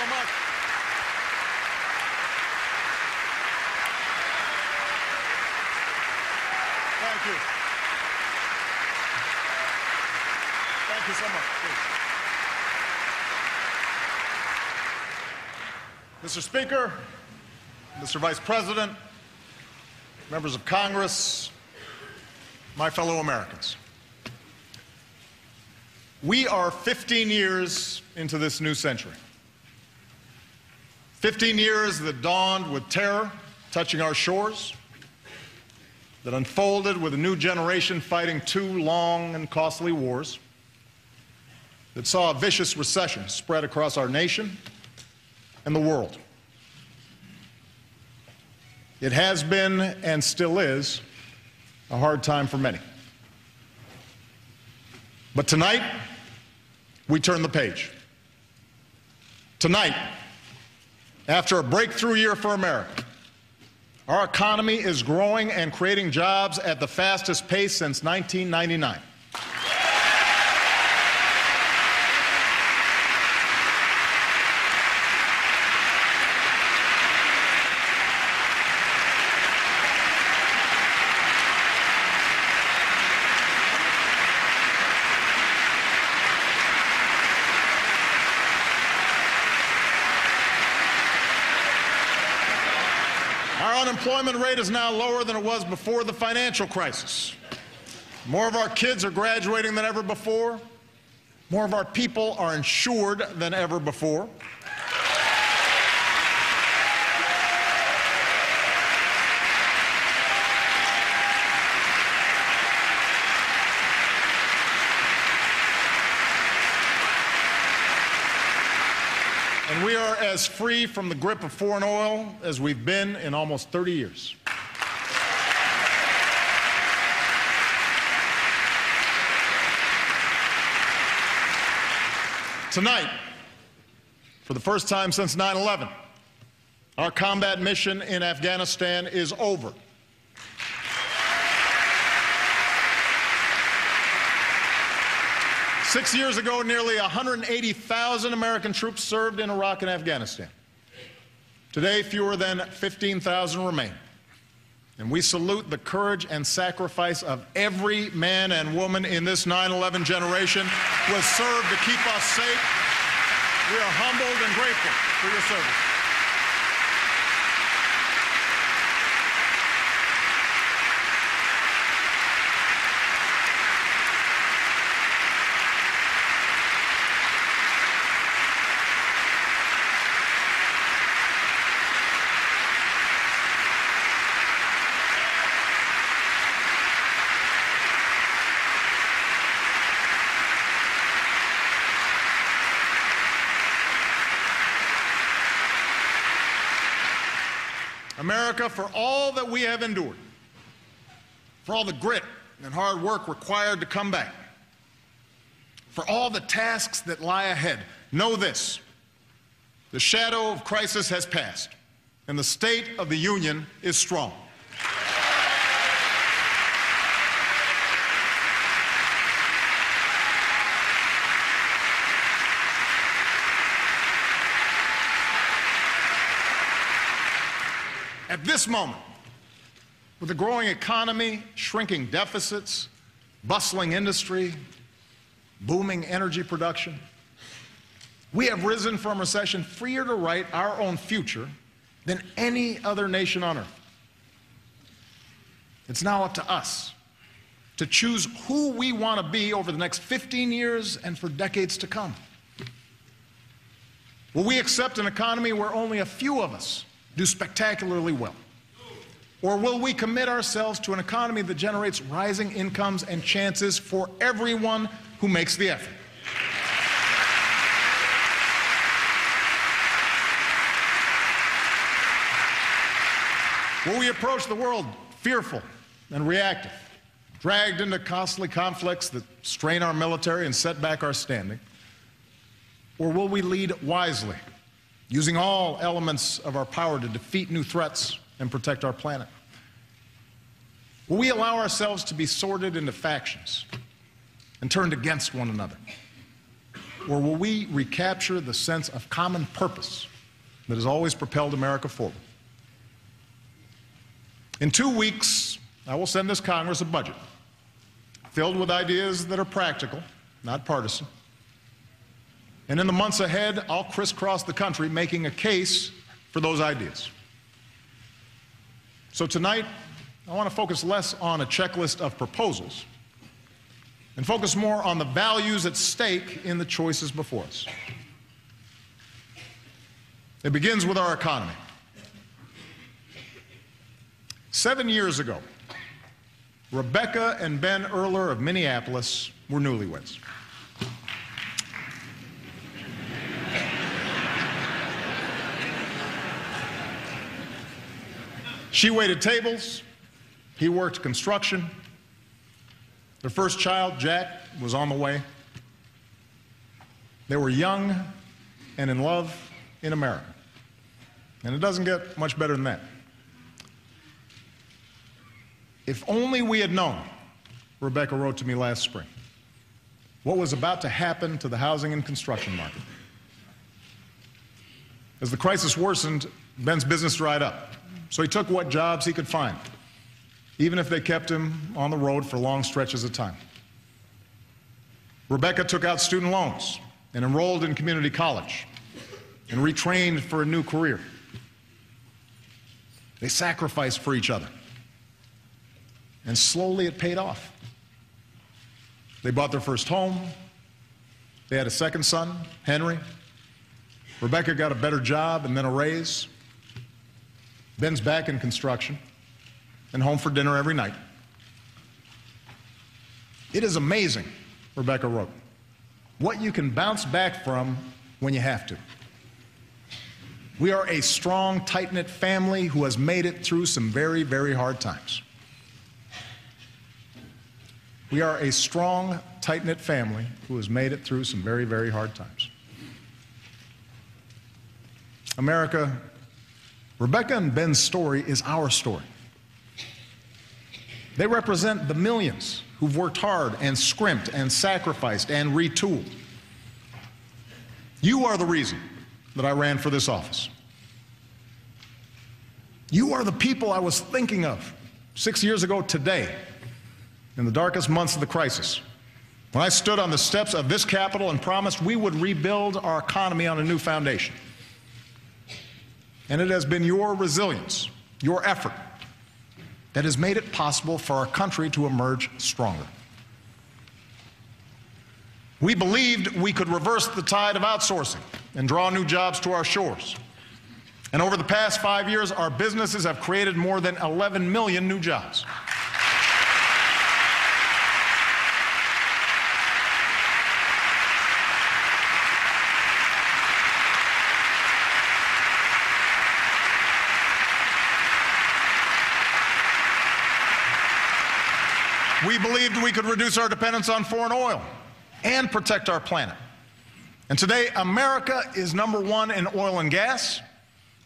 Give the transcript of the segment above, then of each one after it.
so much. Thank you. Thank you so much. Please. Mr. Speaker, Mr. Vice President, members of Congress, my fellow Americans. We are 15 years into this new century. 15 years that dawned with terror touching our shores, that unfolded with a new generation fighting two long and costly wars, that saw a vicious recession spread across our nation and the world. It has been and still is a hard time for many. But tonight, we turn the page. Tonight, after a breakthrough year for America, our economy is growing and creating jobs at the fastest pace since 1999. Our unemployment rate is now lower than it was before the financial crisis. More of our kids are graduating than ever before. More of our people are insured than ever before. And we are as free from the grip of foreign oil as we've been in almost 30 years. Tonight, for the first time since 9 11, our combat mission in Afghanistan is over. Six years ago, nearly 180,000 American troops served in Iraq and Afghanistan. Today, fewer than 15,000 remain. And we salute the courage and sacrifice of every man and woman in this 9 11 generation who has served to keep us safe. We are humbled and grateful for your service. America, for all that we have endured, for all the grit and hard work required to come back, for all the tasks that lie ahead, know this the shadow of crisis has passed, and the state of the Union is strong. At this moment, with a growing economy, shrinking deficits, bustling industry, booming energy production, we have risen from recession freer to write our own future than any other nation on earth. It's now up to us to choose who we want to be over the next 15 years and for decades to come. Will we accept an economy where only a few of us do spectacularly well? Or will we commit ourselves to an economy that generates rising incomes and chances for everyone who makes the effort? Will we approach the world fearful and reactive, dragged into costly conflicts that strain our military and set back our standing? Or will we lead wisely, using all elements of our power to defeat new threats and protect our planet? Will we allow ourselves to be sorted into factions and turned against one another? Or will we recapture the sense of common purpose that has always propelled America forward? In two weeks, I will send this Congress a budget filled with ideas that are practical, not partisan. And in the months ahead, I'll crisscross the country making a case for those ideas. So tonight, I want to focus less on a checklist of proposals and focus more on the values at stake in the choices before us. It begins with our economy. Seven years ago, Rebecca and Ben Erler of Minneapolis were newlyweds. She waited tables, he worked construction. Their first child, Jack, was on the way. They were young and in love in America. And it doesn't get much better than that. If only we had known, Rebecca wrote to me last spring, what was about to happen to the housing and construction market. As the crisis worsened, Ben's business dried up. So he took what jobs he could find, even if they kept him on the road for long stretches of time. Rebecca took out student loans and enrolled in community college and retrained for a new career. They sacrificed for each other. And slowly it paid off. They bought their first home. They had a second son, Henry. Rebecca got a better job and then a raise. Ben's back in construction and home for dinner every night. It is amazing, Rebecca wrote, what you can bounce back from when you have to. We are a strong, tight knit family who has made it through some very, very hard times. We are a strong, tight knit family who has made it through some very, very hard times. America Rebecca and Ben's story is our story. They represent the millions who've worked hard and scrimped and sacrificed and retooled. You are the reason that I ran for this office. You are the people I was thinking of six years ago today, in the darkest months of the crisis, when I stood on the steps of this Capitol and promised we would rebuild our economy on a new foundation. And it has been your resilience, your effort, that has made it possible for our country to emerge stronger. We believed we could reverse the tide of outsourcing and draw new jobs to our shores. And over the past five years, our businesses have created more than 11 million new jobs. We believed we could reduce our dependence on foreign oil and protect our planet. And today, America is number one in oil and gas.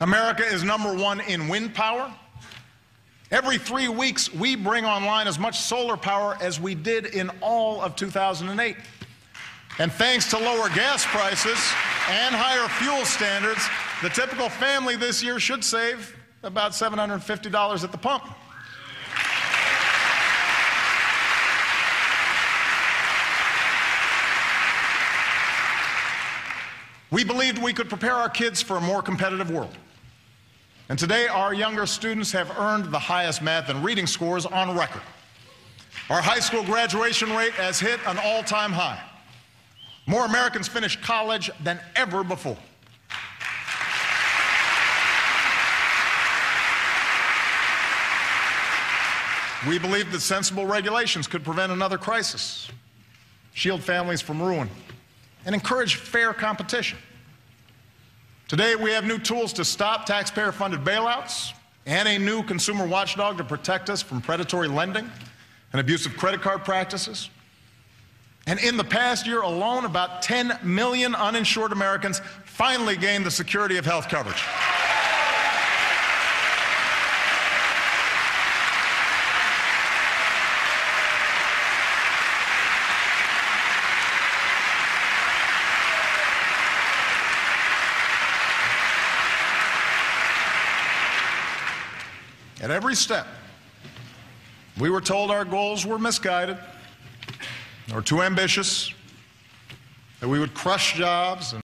America is number one in wind power. Every three weeks, we bring online as much solar power as we did in all of 2008. And thanks to lower gas prices and higher fuel standards, the typical family this year should save about $750 at the pump. We believed we could prepare our kids for a more competitive world. And today, our younger students have earned the highest math and reading scores on record. Our high school graduation rate has hit an all time high. More Americans finish college than ever before. We believe that sensible regulations could prevent another crisis, shield families from ruin, and encourage fair competition. Today, we have new tools to stop taxpayer funded bailouts and a new consumer watchdog to protect us from predatory lending and abusive credit card practices. And in the past year alone, about 10 million uninsured Americans finally gained the security of health coverage. Every step, we were told our goals were misguided or too ambitious, that we would crush jobs and